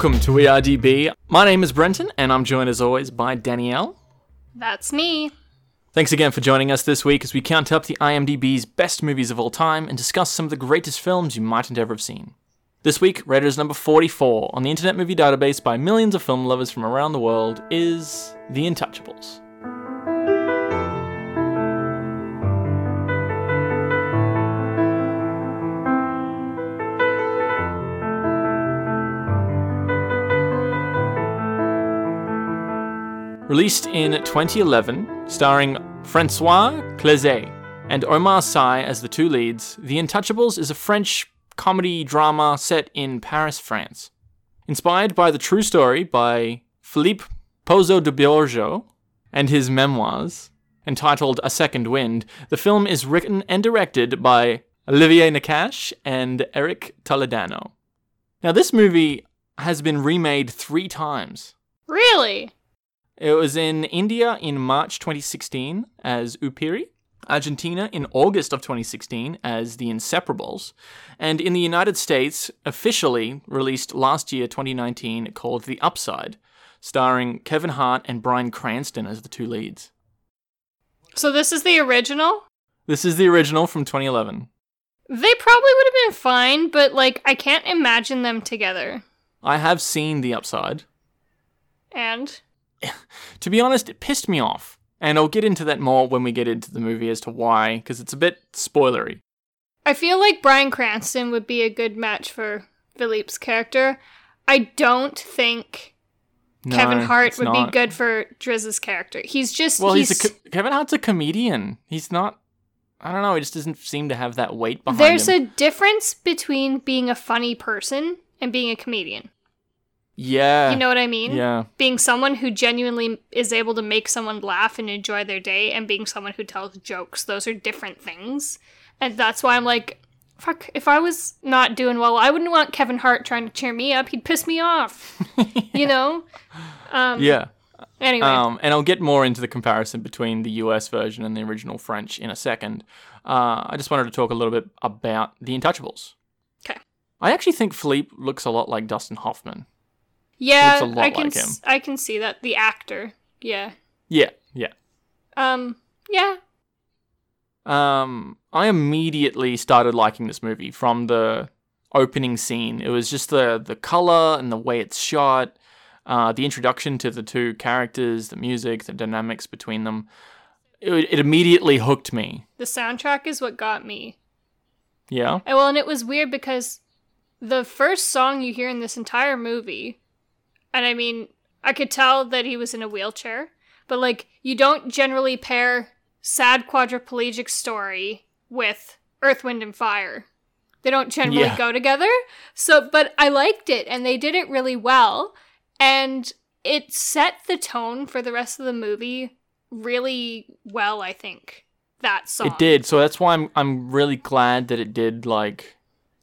Welcome to ERDB. My name is Brenton, and I'm joined as always by Danielle. That's me. Thanks again for joining us this week as we count up the IMDb's best movies of all time and discuss some of the greatest films you mightn't ever have seen. This week, rated as number 44 on the Internet Movie Database by millions of film lovers from around the world is The Untouchables. Released in 2011, starring Francois Cluzet and Omar Sy as the two leads, The Untouchables is a French comedy drama set in Paris, France. Inspired by the true story by Philippe Pozzo de Borgo and his memoirs, entitled A Second Wind, the film is written and directed by Olivier Nakache and Eric Toledano. Now, this movie has been remade three times. Really? It was in India in March 2016 as Oopiri, Argentina in August of 2016 as The Inseparables, and in the United States officially released last year 2019 called The Upside, starring Kevin Hart and Bryan Cranston as the two leads. So this is the original? This is the original from 2011. They probably would have been fine, but like I can't imagine them together. I have seen The Upside. And To be honest, it pissed me off. And I'll get into that more when we get into the movie as to why, because it's a bit spoilery. I feel like Bryan Cranston would be a good match for Philippe's character. I don't think No, Kevin Hart would not. be good for Driss's character. He's just Well, he's, he's, a co- Kevin Hart's a comedian. He's not. I don't know. He just doesn't seem to have that weight behind there's him. a difference between being a funny person and being a comedian. Yeah. You know what I mean? Yeah. Being someone who genuinely is able to make someone laugh and enjoy their day, and being someone who tells jokes. Those are different things. And that's why I'm like, fuck, if I was not doing well, I wouldn't want Kevin Hart trying to cheer me up. He'd piss me off. you know? Um, Yeah. Anyway. Um, and I'll get more into the comparison between the US version and the original French in a second. Uh, I just wanted to talk a little bit about The Untouchables. 'Kay. I actually think Philippe looks a lot like Dustin Hoffman. Yeah, looks a lot I can like s- I can see that. The actor. Yeah. Yeah, yeah. Um, yeah. Um, I immediately started liking this movie from the opening scene. It was just the the color and the way it's shot, uh, the introduction to the two characters, the music, the dynamics between them. It, it immediately hooked me. The soundtrack is what got me. Yeah. And well, and it was weird because the first song you hear in this entire movie, and I mean, I could tell that he was in a wheelchair, but like, you don't generally pair sad quadriplegic story with Earth, Wind, and Fire. They don't generally Yeah. go together. So, but I liked it, and they did it really well, and it set the tone for the rest of the movie really well. I think that song. It did. So that's why I'm I'm really glad that it did like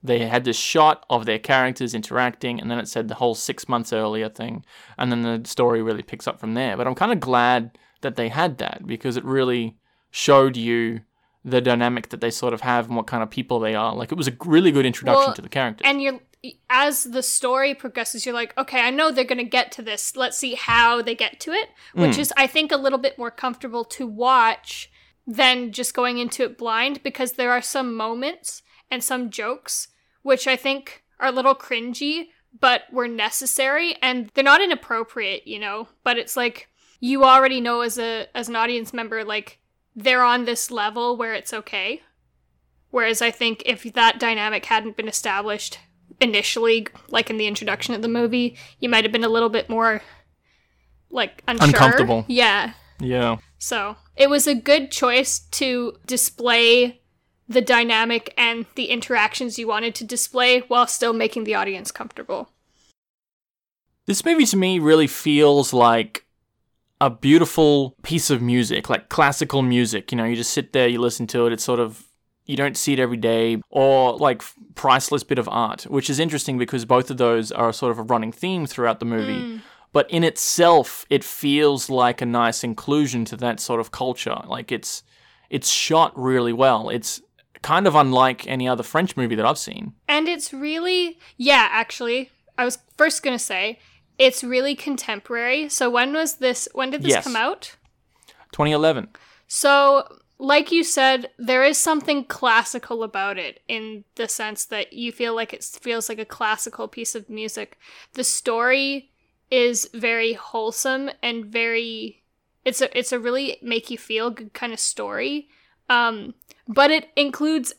they had this shot of their characters interacting and then it said the whole 6 months earlier thing and then the story really picks up from there. But I'm kind of glad that they had that because it really showed you the dynamic that they sort of have and what kind of people they are. Like it was a really good introduction Well, to the characters. and you're as the story progresses you're like okay i know they're going to get to this let's see how they get to it which Mm. is i think a little bit more comfortable to watch than just going into it blind because there are some moments and some jokes which i think are a little cringy but were necessary and they're not inappropriate you know but it's like you already know as a as an audience member like they're on this level where it's okay Whereas I think if that dynamic hadn't been established initially, like in the introduction of the movie, you might have been a little bit more like unsure. Uncomfortable. Yeah. yeah. So it was a good choice to display the dynamic and the interactions you wanted to display while still making the audience comfortable. This movie to me really feels like a beautiful piece of music, like classical music. You know, you just sit there, you listen to it. It's sort of you don't see it every day, or like priceless bit of art, which is interesting because both of those are sort of a running theme throughout the movie. Mm. But in itself, it feels like a nice inclusion to that sort of culture. Like it's it's shot really well. It's kind of unlike any other French movie that I've seen. And it's really, yeah, actually, I was first gonna say it's really contemporary. So when was this? When did this Yes. come out? 2011. So, like you said, there is something classical about it in the sense that you feel like it feels like a classical piece of music. The story is very wholesome and very it's a it's a really make you feel good kind of story. Um, but it includes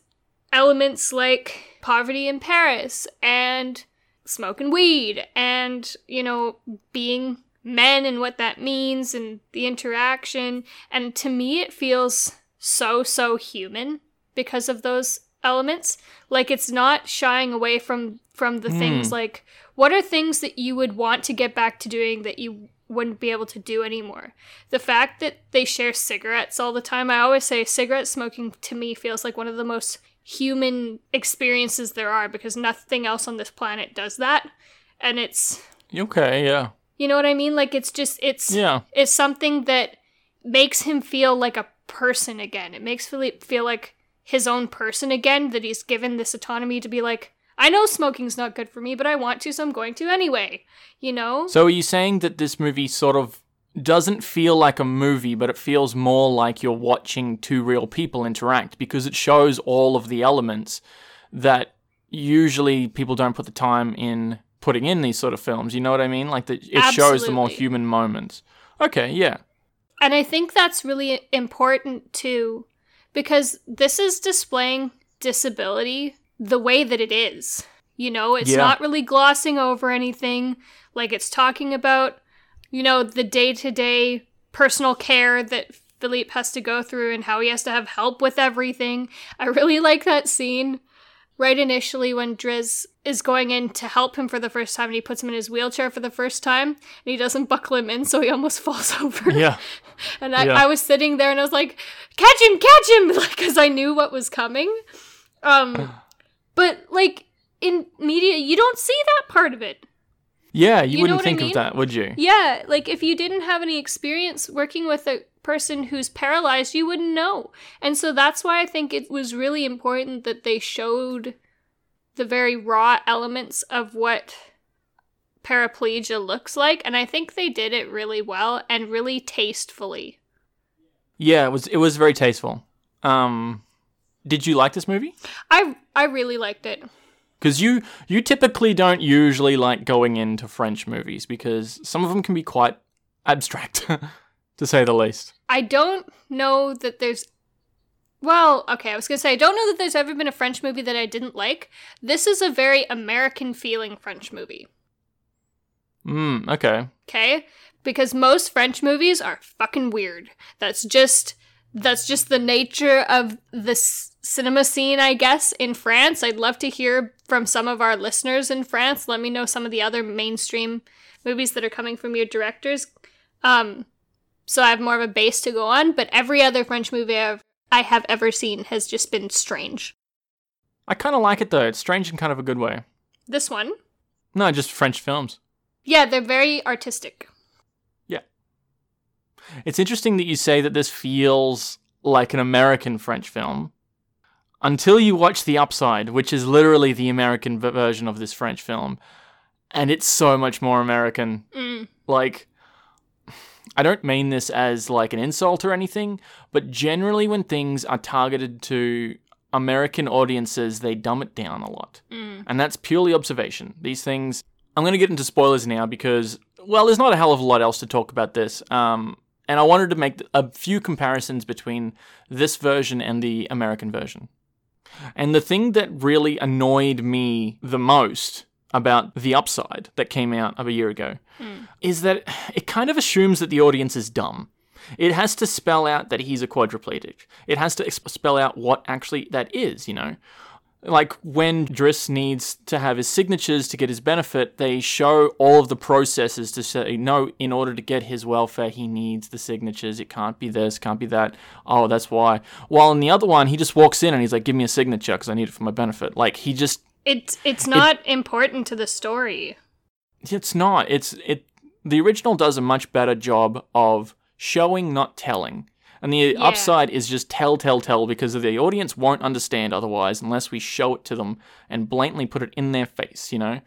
elements like poverty in Paris and smoking weed and you know being men and what that means and the interaction. And to me it feels so so human because of those elements. Like it's not shying away from from the things hmm. like what are things that you would want to get back to doing that you wouldn't be able to do anymore the fact that they share cigarettes all the time i always say cigarette smoking to me feels like one of the most human experiences there are because nothing else on this planet does that and it's Okay, yeah. you know what I mean? Like it's just it's Yeah. it's something that makes him feel like a person again. It makes Philippe feel like his own person again that he's given this autonomy to be like I know smoking's not good for me, but I want to, so I'm going to anyway. You know? So are you saying that this movie sort of doesn't feel like a movie, but it feels more like you're watching two real people interact because it shows all of the elements that usually people don't put the time in putting in these sort of films. You know what I mean? Like that it shows the more human moments. Okay, yeah. And I think that's really important too, because this is displaying disability the way that it is. You know, it's Yeah. not really glossing over anything. Like it's talking about, you know, the day to day personal care that Philippe has to go through and how he has to have help with everything. I really like that scene right initially when Driss is going in to help him for the first time and he puts him in his wheelchair for the first time and he doesn't buckle him in so he almost falls over. Yeah. And I, Yeah. I was sitting there and I was like, catch him, catch him, because I knew what was coming. Um, but like in media, you don't see that part of it. Yeah, you, You wouldn't what I think mean? of that, would you? Yeah, like if you didn't have any experience working with a person who's paralyzed, you wouldn't know. And so that's why I think it was really important that they showed the very raw elements of what paraplegia looks like. And I think they did it really well and really tastefully. Yeah, it was it was very tasteful. Um did you like this movie? I I really liked it. Because you you typically don't usually like going into French movies because some of them can be quite abstract, to say the least. I don't know that there's. Well, okay, I was gonna say I don't know that there's ever been a French movie that I didn't like. This is a very American feeling French movie. Mm, okay. Okay, because most French movies are fucking weird. That's just that's just the nature of the s- cinema scene, I guess, in France. I'd love to hear from some of our listeners in France. Let me know some of the other mainstream movies that are coming from your directors. Um, so I have more of a base to go on. But every other French movie I've, I have ever seen has just been strange. I kind of like it though. It's strange in kind of a good way. This one, No, just French films. yeah, they're very artistic. Yeah. It's interesting that you say that this feels like an American French film until you watch The Upside, which is literally the American version of this French film. And it's so much more American. Mm. Like, I don't mean this as like an insult or anything, but generally when things are targeted to American audiences, they dumb it down a lot. Mm. And that's purely observation. These things, I'm going to get into spoilers now because, well, there's not a hell of a lot else to talk about this. Um, and I wanted to make a few comparisons between this version and the American version. And the thing that really annoyed me the most about The Upside that came out of a year ago hmm. is that it kind of assumes that the audience is dumb. It has to spell out that he's a quadriplegic. It has to spell out what actually that is, you know? Like when Driss needs to have his signatures to get his benefit, they show all of the processes to say, no, in order to get his welfare, he needs the signatures. It can't be this, can't be that. Oh, that's why. While in the other one, he just walks in and he's like, give me a signature because I need it for my benefit. Like he just It's it's not important to the story. It's not. It's it. The original does a much better job of showing, not telling. And the Yeah. upside is just tell, tell, tell because the audience won't understand otherwise unless we show it to them and blatantly put it in their face. You know.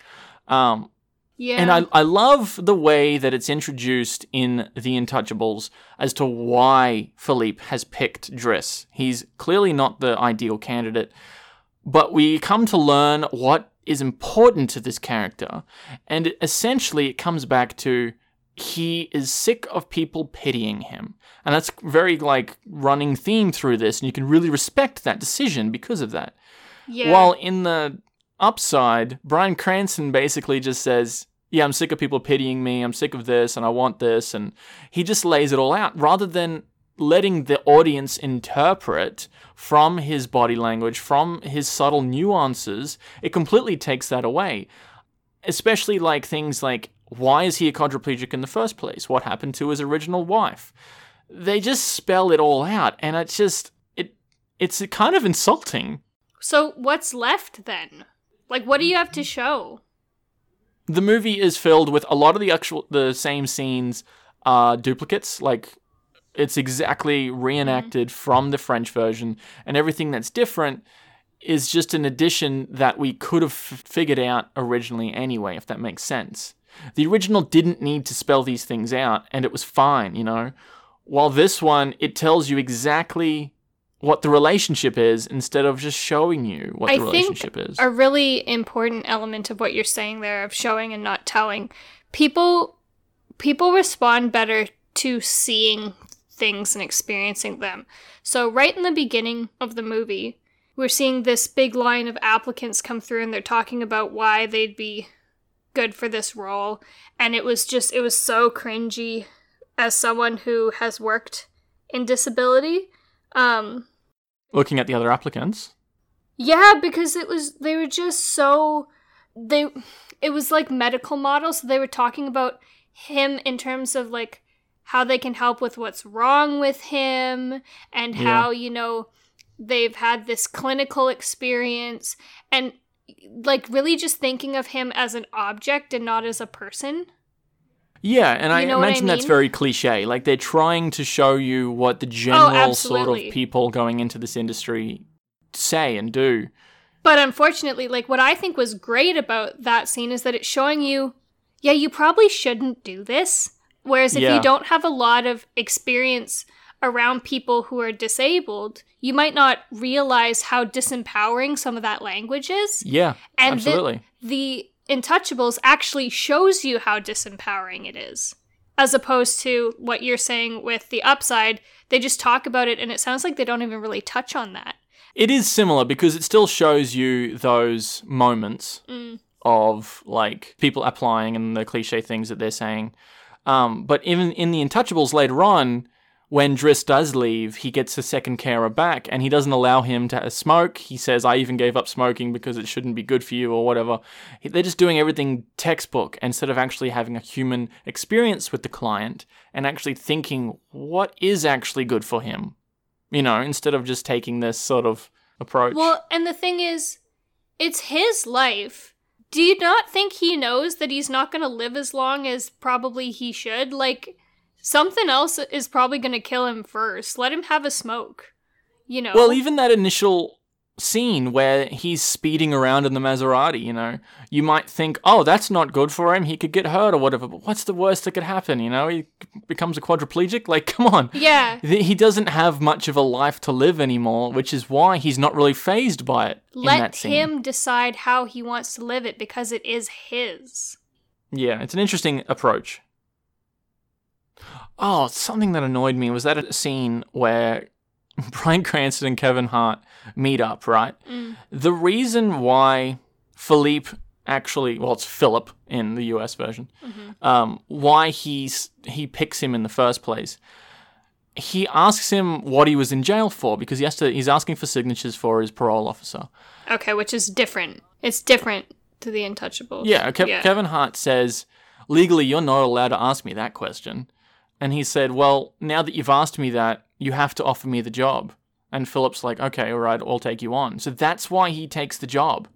Um, Yeah. And I, I love the way that it's introduced in The Untouchables as to why Philippe has picked Driss. He's clearly not the ideal candidate, but we come to learn what is important to this character. And essentially, it comes back to he is sick of people pitying him. And that's very like running theme through this, and you can really respect that decision because of that. yeah. While in the upside, Bryan Cranston basically just says, Yeah, I'm sick of people pitying me, I'm sick of this, and I want this. And he just lays it all out rather than letting the audience interpret from his body language, from his subtle nuances. It completely takes that away. Especially like things like, why is he a quadriplegic in the first place? What happened to his original wife? They just spell it all out, and it's just it it's kind of insulting. so what's left then? Like, what do you have to show? the movie is filled with a lot of the actual the same scenes are duplicates like it's exactly reenacted mm-hmm. from the french version and everything that's different is just an addition that we could have f- figured out originally anyway if that makes sense the original didn't need to spell these things out and it was fine you know while this one it tells you exactly what the relationship is instead of just showing you what I the think relationship is a really important element of what you're saying there of showing and not telling. People people respond better to seeing things and experiencing them. So right in the beginning of the movie, we're seeing this big line of applicants come through and they're talking about why they'd be good for this role and it was just it was so cringy as someone who has worked in disability. Um looking at the other applicants yeah, because it was they were just so they it was like medical models. So they were talking about him in terms of like how they can help with what's wrong with him and Yeah. how, you know, they've had this clinical experience and like really just thinking of him as an object and not as a person. Yeah, and I You know what I imagine that's very cliche. Like they're trying to show you what the general sort of people going into this industry say and do. But unfortunately, like what I think was great about that scene is that it's showing you, yeah, you probably shouldn't do this. Whereas if Yeah. you don't have a lot of experience around people who are disabled, you might not realize how disempowering some of that language is. Yeah, And the- absolutely. The Intouchables actually shows you how disempowering it is. As opposed to what you're saying with the upside, they just talk about it and it sounds like they don't even really touch on that. It is similar because it still shows you those moments Mm. of like people applying and the cliche things that they're saying. Um, but even in the Untouchables later on, when Driss does leave, he gets a second carer back and he doesn't allow him to smoke. He says, I even gave up smoking because it shouldn't be good for you or whatever. They're just doing everything textbook instead of actually having a human experience with the client and actually thinking what is actually good for him. You know, instead of just taking this sort of approach. Well, and the thing is, it's his life. Do you not think he knows that he's not going to live as long as probably he should? Like, something else is probably going to kill him first. Let him have a smoke. You know? Well, even that initial scene where he's speeding around in the Maserati, you know, you might think, oh, that's not good for him. He could get hurt or whatever. But what's the worst that could happen? You know, he becomes a quadriplegic. Like, come on. Yeah. He doesn't have much of a life to live anymore, which is why he's not really phased by it in that Let him decide how he wants to live it because it is his. Yeah, it's an interesting approach. Oh, something that annoyed me was that a scene where Bryan Cranston and Kevin Hart meet up, right? Mm. The reason why Philippe actually, well, it's Philip in the US version, Mm-hmm. um, why he's he picks him in the first place. He asks him what he was in jail for because he has to. He's asking for signatures for his parole officer. Okay, which is different. It's different to the Untouchables. Yeah, Kev- Kevin Hart says, legally, you're not allowed to ask me that question. And he said, well, now that you've asked me that, you have to offer me the job. And Philip's like, okay, all right, I'll take you on. So that's why he takes the job,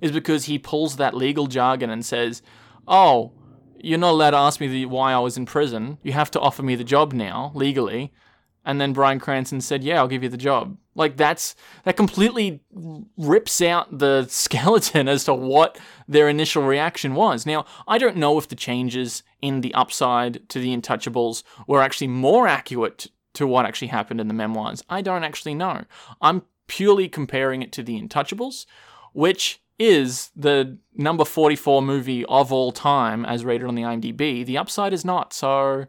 is because he pulls that legal jargon and says, oh, you're not allowed to ask me the, why I was in prison. You have to offer me the job now, legally. And then Bryan Cranston said, "Yeah, I'll give you the job." Like that's that completely rips out the skeleton as to what their initial reaction was. Now, I don't know if the changes in the upside to the Untouchables were actually more accurate to what actually happened in the memoirs. I don't actually know. I'm purely comparing it to the Untouchables, which is the number 44 movie of all time as rated on the IMDb. The upside is not. So,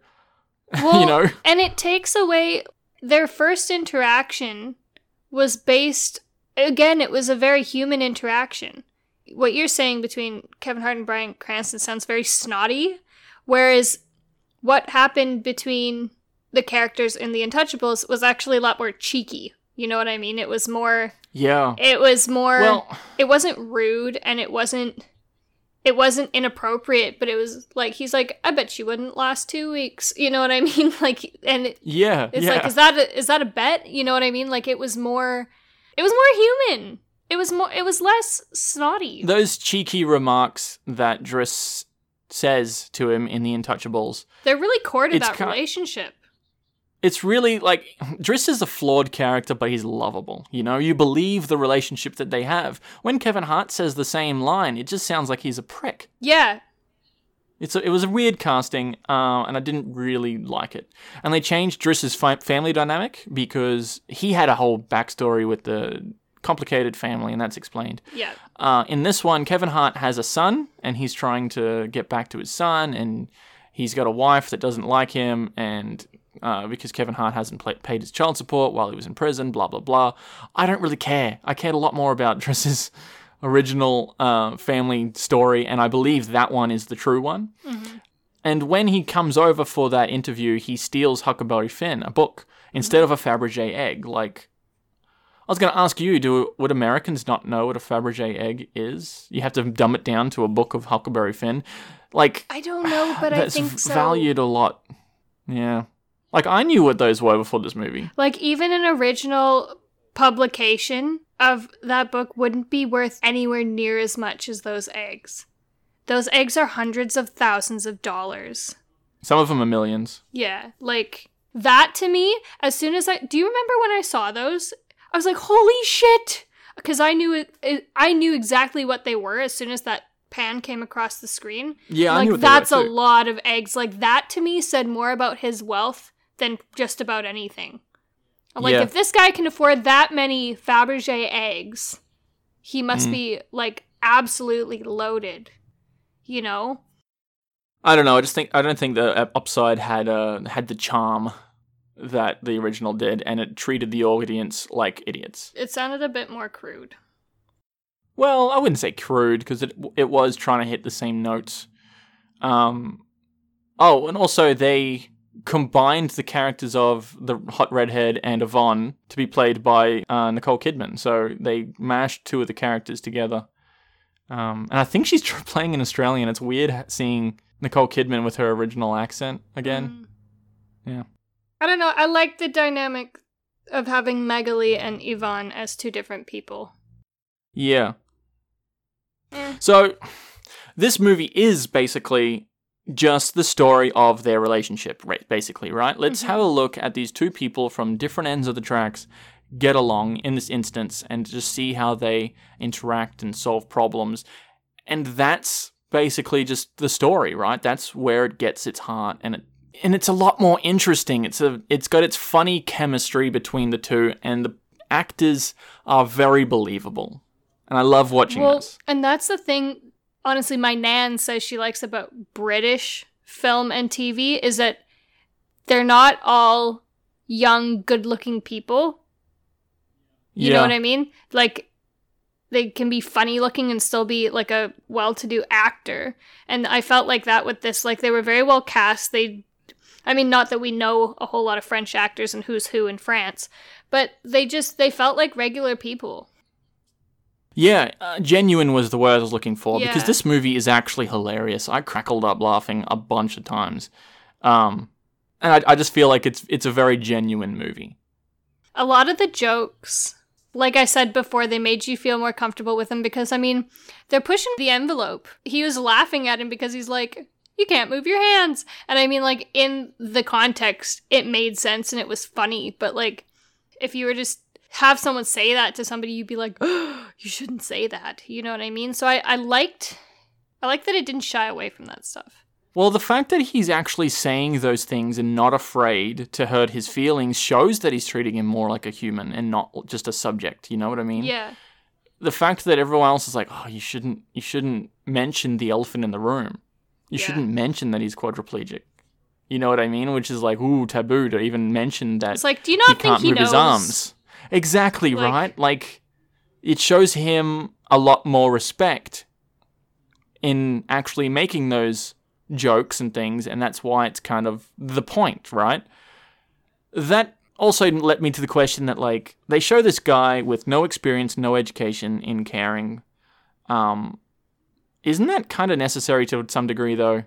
Well, you know, and it takes away their first interaction was based again it was a very human interaction. What you're saying between kevin hart and bryan cranston sounds very snotty whereas what happened between the characters in the untouchables was actually a lot more cheeky. You know what i mean? It was more yeah. it was more Well, it wasn't rude and it wasn't it wasn't inappropriate but it was like he's like i bet you wouldn't last two weeks. You know what i mean? Like and it, yeah. it's yeah. like is that a, is that a bet? You know what i mean? Like it was more it was more human. It was more it was less snotty. Those cheeky remarks that Driss says to him in The Untouchables they're really core to that relationship it's really like Driss is a flawed character, but he's lovable. You know, you believe the relationship that they have. When Kevin Hart says the same line, it just sounds like he's a prick. yeah It's a, it was a weird casting, uh, and I didn't really like it. And they changed Driss's fi- family dynamic because he had a whole backstory with the complicated family, and that's explained. yeah Uh, in this one, Kevin Hart has a son, and he's trying to get back to his son, and he's got a wife that doesn't like him, and uh, because Kevin Hart hasn't paid his child support while he was in prison, blah blah blah. I don't really care. I cared a lot more about Driss's original uh, family story, and I believe that one is the true one. And when he comes over for that interview, he steals Huckleberry Finn, a book, instead of a Fabergé egg. Like, I was going to ask you, do would Americans not know what a Fabergé egg is? You have to dumb it down to a book of Huckleberry Finn. Like, i don't know but i think v- so valued a lot. Yeah. Like, I knew what those were before this movie. like even an original publication of that book wouldn't be worth anywhere near as much as those eggs those eggs are hundreds of thousands of dollars Some of them are millions. Yeah, like that to me, as soon as I do you remember when I saw those? I was like, "Holy shit." Because I knew it, it I knew exactly what they were as soon as that pan came across the screen. Yeah, I like knew what they were that's a lot of eggs. Like that to me said more about his wealth than just about anything. I'm Like Yeah. if this guy can afford that many Fabergé eggs, he Mm. must be like absolutely loaded. You know? I don't know. I just think I don't think the uh, upside had uh had the charm that the original did, and it treated the audience like idiots. It sounded a bit more crude. Well, I wouldn't say crude because it it was trying to hit the same notes. Um, oh, and also they combined the characters of the hot redhead and Yvonne to be played by uh, Nicole Kidman. So they mashed two of the characters together. Um, and I think she's tr- playing an Australian. It's weird seeing Nicole Kidman with her original accent again. Mm. Yeah. I don't know. I like the dynamic of having Magalie and Yvonne as two different people. Yeah. Eh. So, this movie is basically just the story of their relationship. Basically, right? Let's Mhm. have a look at these two people from different ends of the tracks get along in this instance and just see how they interact and solve problems. And that's basically just the story, right? That's where it gets its heart and it and it's a lot more interesting. It's a it's got its funny chemistry between the two and the actors are very believable. And I love watching Well, this. and that's the thing. Honestly, my nan says she likes about British film and TV is that they're not all young, good-looking people. You know what I mean? Like they can be funny looking and still be like a well-to-do actor. And I felt like that with this like they were very well cast. They I mean not that we know a whole lot of French actors and who's who in France, but they just they felt like regular people. Yeah, uh, genuine was the word I was looking for because this movie is actually hilarious. I crackled up laughing a bunch of times, um, and I, I just feel like it's it's a very genuine movie. a lot of the jokes, like I said before, they made you feel more comfortable with him because, I mean, they're pushing the envelope. He was laughing at him because he's like, you can't move your hands. And I mean, like, in the context, it made sense and it was funny. But, like, if you were just have someone say that to somebody, you'd be like, oh, you shouldn't say that. You know what I mean? So I, I liked, I liked that it didn't shy away from that stuff. Well, the fact that he's actually saying those things and not afraid to hurt his feelings shows that he's treating him more like a human and not just a subject. You know what I mean? Yeah. The fact that everyone else is like, "Oh, you shouldn't, you shouldn't mention the elephant in the room. You Yeah. shouldn't mention that he's quadriplegic." You know what I mean? Which is like, ooh, taboo to even mention that It's like, do you he not think can't he knows? Exactly Like- right. Like it shows him a lot more respect in actually making those jokes and things, and that's why it's kind of the point, right? That also led me to the question that like they show this guy with no experience, no education in caring. Um, isn't that kind of necessary to some degree though?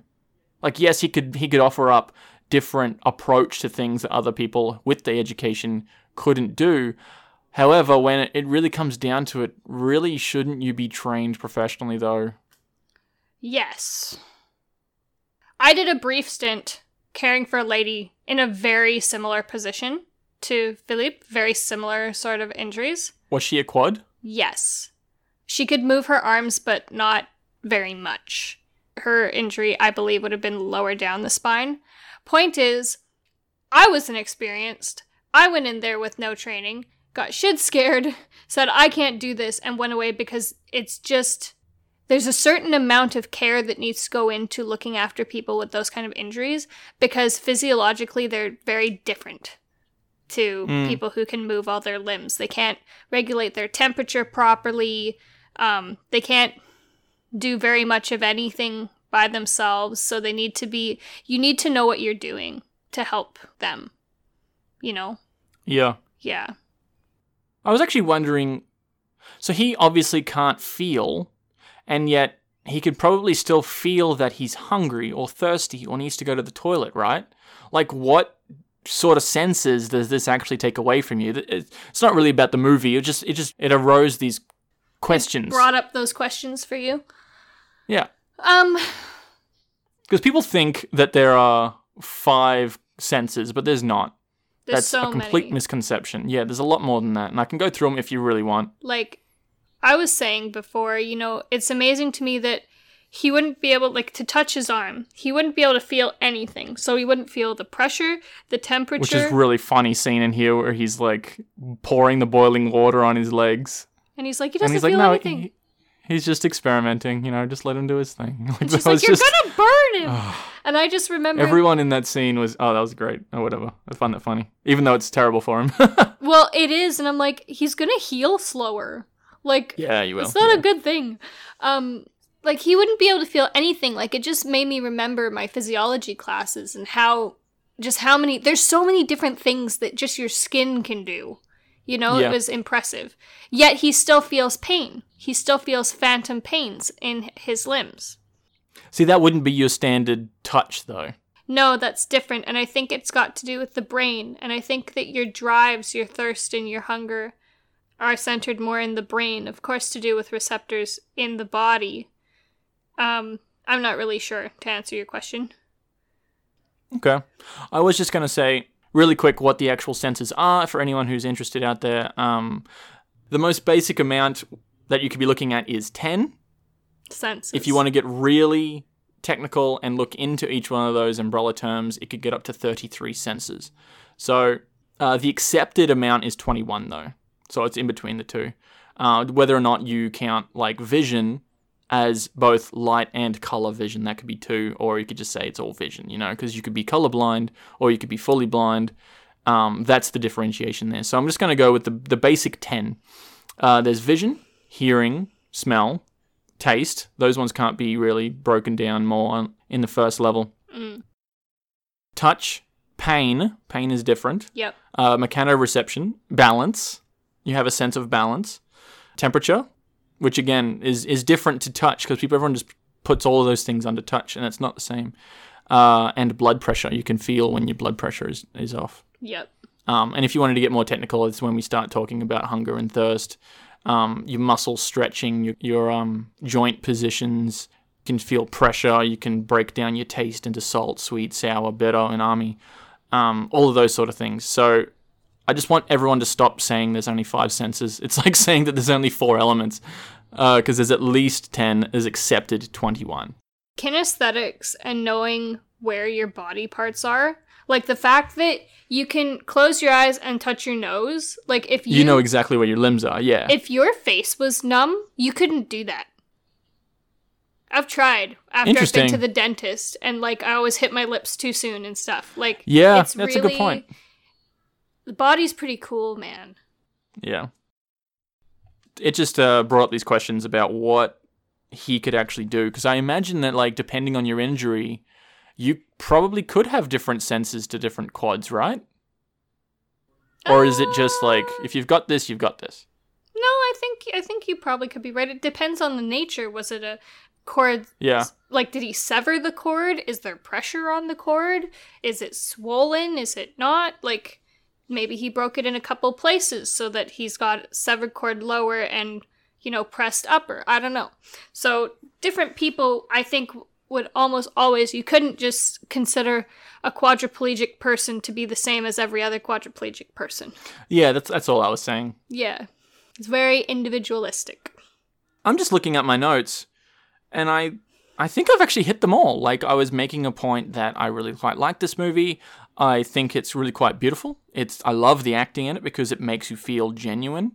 Like yes, he could he could offer up different approach to things that other people with the education couldn't do. However, when it, really comes down to it, really shouldn't you be trained professionally though? Yes. I did a brief stint caring for a lady in a very similar position to Philippe, very similar sort of injuries. Was she a quad? Yes. She could move her arms, but not very much. Her injury, I believe, would have been lower down the spine. Point is, I was inexperienced. I went in there with no training, got shit scared, said, I can't do this, and went away because it's just. There's a certain amount of care that needs to go into looking after people with those kind of injuries because physiologically they're very different to Mm. people who can move all their limbs. They can't regulate their temperature properly. Um, they can't do very much of anything by themselves. So they need to be, you need to know what you're doing to help them. You know? Yeah. Yeah. I was actually wondering so he obviously can't feel, and yet he could probably still feel that he's hungry or thirsty or needs to go to the toilet, right? Like, what sort of senses does this actually take away from you? It's not really about the movie. It just, it just, it arose these questions. Brought up those questions for you. Yeah. Um, Because people think that there are five senses, but there's not. There's That's so a complete many. misconception. Yeah, there's a lot more than that, and I can go through them if you really want. like I was saying before, you know, it's amazing to me that he wouldn't be able like to touch his arm. He wouldn't be able to feel anything. So he wouldn't feel the pressure, the temperature. Which is really funny scene in here where he's like pouring the boiling water on his legs, and he's like, he doesn't he's like, feel "No, anything. he- he's just experimenting. You know, just let him do his thing." Like, and that she's like, You're just- gonna burn him. and I just remember everyone in that scene was, "Oh, that was great," or whatever. I find that funny, even though it's terrible for him. Well, it is, and I'm like, he's gonna heal slower. Like yeah, you will. It's not yeah. a good thing. Um, like he wouldn't be able to feel anything. Like it just made me remember my physiology classes and how just how many there's so many different things that just your skin can do. You know, Yeah. it was impressive. Yet he still feels pain. He still feels phantom pains in his limbs. See, that wouldn't be your standard touch, though. No, that's different. And I think it's got to do with the brain. And I think that your drives, your thirst, and your hunger are centered more in the brain. Of course, to do with receptors in the body. Um, I'm not really sure to answer your question. Okay. I was just going to say really quick what the actual senses are for anyone who's interested out there. Um, the most basic amount that you could be looking at is 10. Senses. If you want to get really technical and look into each one of those umbrella terms, it could get up to 33 senses. So uh, the accepted amount is 21, though. So it's in between the two. Uh, whether or not you count like vision as both light and color vision, that could be two, or you could just say it's all vision, you know, because you could be colorblind or you could be fully blind. Um, that's the differentiation there. So I'm just going to go with the, the basic 10. Uh, there's vision, hearing, smell, taste. Those ones can't be really broken down more on, in the first level. Mm. Touch, pain. Pain is different. Yep. Uh, mechanoreception, balance. You have a sense of balance. Temperature, which again is is different to touch because people everyone just puts all of those things under touch, and it's not the same. Uh, and blood pressure, you can feel when your blood pressure is, is off. Yep. Um, and if you wanted to get more technical, it's when we start talking about hunger and thirst, um, your muscle stretching, your, your um, joint positions, you can feel pressure. You can break down your taste into salt, sweet, sour, bitter, and umami. Um, all of those sort of things. So I just want everyone to stop saying there's only five senses. It's like saying that there's only four elements uh, because there's at least 10 is accepted 21 Kinesthetics and knowing where your body parts are, like the fact that you can close your eyes and touch your nose, like if you, you know exactly where your limbs are yeah if your face was numb, you couldn't do that. I've tried after I've been to the dentist and like I always hit my lips too soon and stuff. Like Yeah, it's that's a good point. The body's pretty cool, man. yeah it just uh, brought up these questions about what he could actually do because i imagine that like depending on your injury you probably could have different senses to different quads right or is it just like if you've got this you've got this No, I think I think you probably could be right. It depends on the nature. Was it a cord yeah like did he sever the cord? Is there pressure on the cord? Is it swollen? Is it not? Like maybe he broke it in a couple places so that he's got severed cord lower and you know pressed upper. I don't know. So different people I think would almost always you couldn't just consider a quadriplegic person to be the same as every other quadriplegic person. yeah that's that's all i was saying Yeah. It's very individualistic. I'm just looking at my notes, and I I think I've actually hit them all. Like I was making a point that I really quite like this movie. I think it's really quite beautiful. It's I love the acting in it because it makes you feel genuine.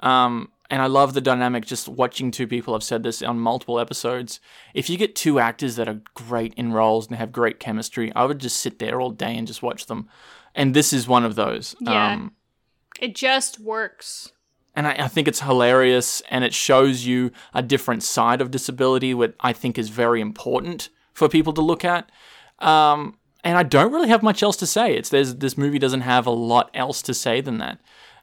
Um, and I love the dynamic just watching two people. I've said this on multiple episodes. If you get two actors that are great in roles and have great chemistry, I would just sit there all day and just watch them. And this is one of those. Yeah. Um, It just works. and I, I think it's hilarious and it shows you a different side of disability what i think is very important for people to look at um, and i don't really have much else to say. It's there's this movie doesn't have a lot else to say than that.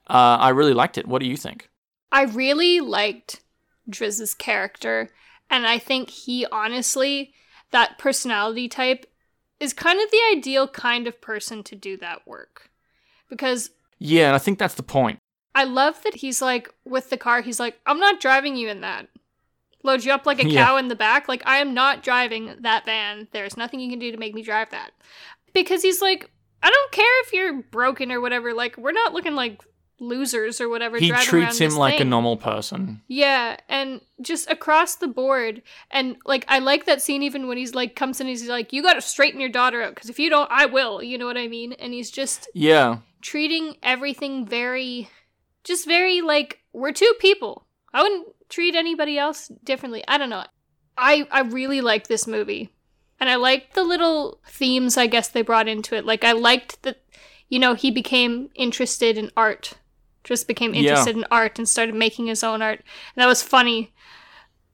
Uh, i really liked it. What do you think? I really liked Driss's character, and I think he honestly, that personality type, is kind of the ideal kind of person to do that work. Because yeah and i think that's the point. I love that he's like, with the car, he's like, I'm not driving you in that. Load you up like a Yeah. cow in the back. Like, I am not driving that van. There's nothing you can do to make me drive that. Because he's like, I don't care if you're broken or whatever. Like, we're not looking like losers or whatever. he treats around him like a normal person Yeah, and just across the board, and like I like that scene even when he's like comes in, and he's like, "You got to straighten your daughter out, because if you don't, I will." You know what I mean? And he's just yeah treating everything very, just very like we're two people. I wouldn't treat anybody else differently. I don't know. I I really like this movie, and I liked the little themes I guess they brought into it. Like I liked that, you know, he became interested in art, just became Yeah. interested in art and started making his own art. And that was funny.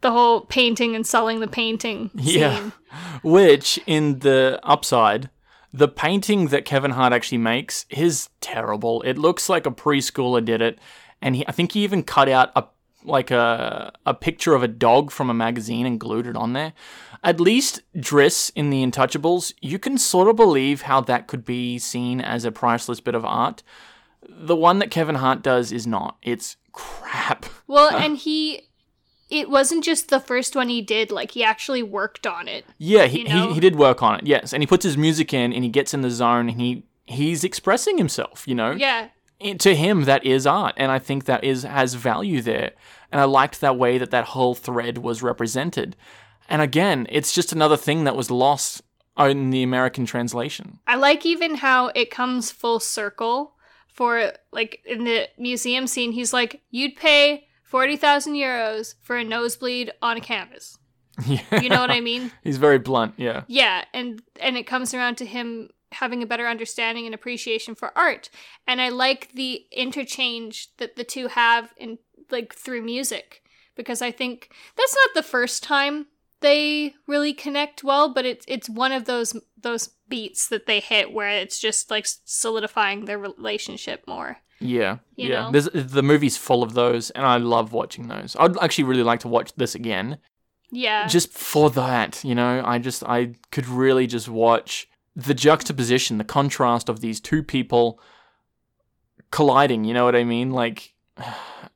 The whole painting and selling the painting. Yeah. Which, in the upside, the painting that Kevin Hart actually makes is terrible. It looks like a preschooler did it, and he, I think he even cut out a like a a picture of a dog from a magazine and glued it on there. At least Driss in The Untouchables, you can sort of believe how that could be seen as a priceless bit of art. The one that Kevin Hart does is not. It's crap. Well, and he. It wasn't just the first one he did, like, he actually worked on it. Yeah, he, You know? he he did work on it. Yes, and he puts his music in, and he gets in the zone, and he he's expressing himself. You know, Yeah. To him that is art, and I think that is has value there. And I liked that way that that whole thread was represented. And again, it's just another thing that was lost in the American translation. I like even how it comes full circle for like in the museum scene. He's like, you'd pay forty thousand euros for a nosebleed on a canvas. Yeah, You know what I mean? He's very blunt. Yeah, Yeah, and and it comes around to him having a better understanding and appreciation for art. And I like the interchange that the two have in like through music because I think that's not the first time they really connect well, but it's it's one of those those beats that they hit where it's just like solidifying their relationship more. yeah, You yeah. the movie's full of those, and I love watching those. I'd actually really like to watch this again. Yeah. just for that, you know, I just I could really just watch the juxtaposition, the contrast of these two people colliding. You know what I mean? Like,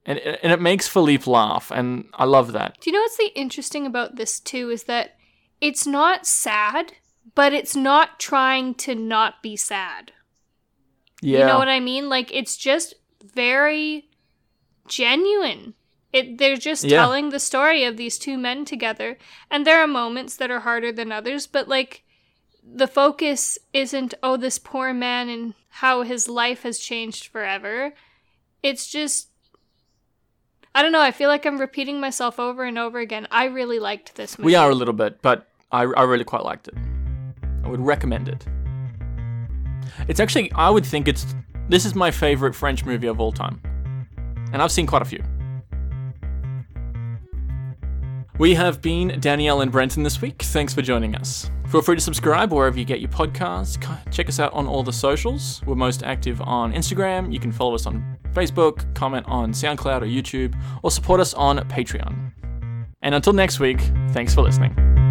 and and it makes Philippe laugh, and I love that. Do you know what's the interesting about this too is that it's not sad, but it's not trying to not be sad. Yeah. You know what I mean? Like it's just very genuine. It they're just Yeah. telling the story of these two men together, and there are moments that are harder than others, but like the focus isn't oh this poor man and how his life has changed forever. It's just I don't know, I feel like I'm repeating myself over and over again. I really liked this movie. we are a little bit, but I, I really quite liked it. I would recommend it. It's actually, I would think it's. This is my favorite French movie of all time. And I've seen quite a few. We have been Danielle and Brenton this week. Thanks for joining us. Feel free to subscribe wherever you get your podcasts. Check us out on all the socials. We're most active on Instagram. You can follow us on Facebook, comment on SoundCloud or YouTube, or support us on Patreon. And until next week, thanks for listening.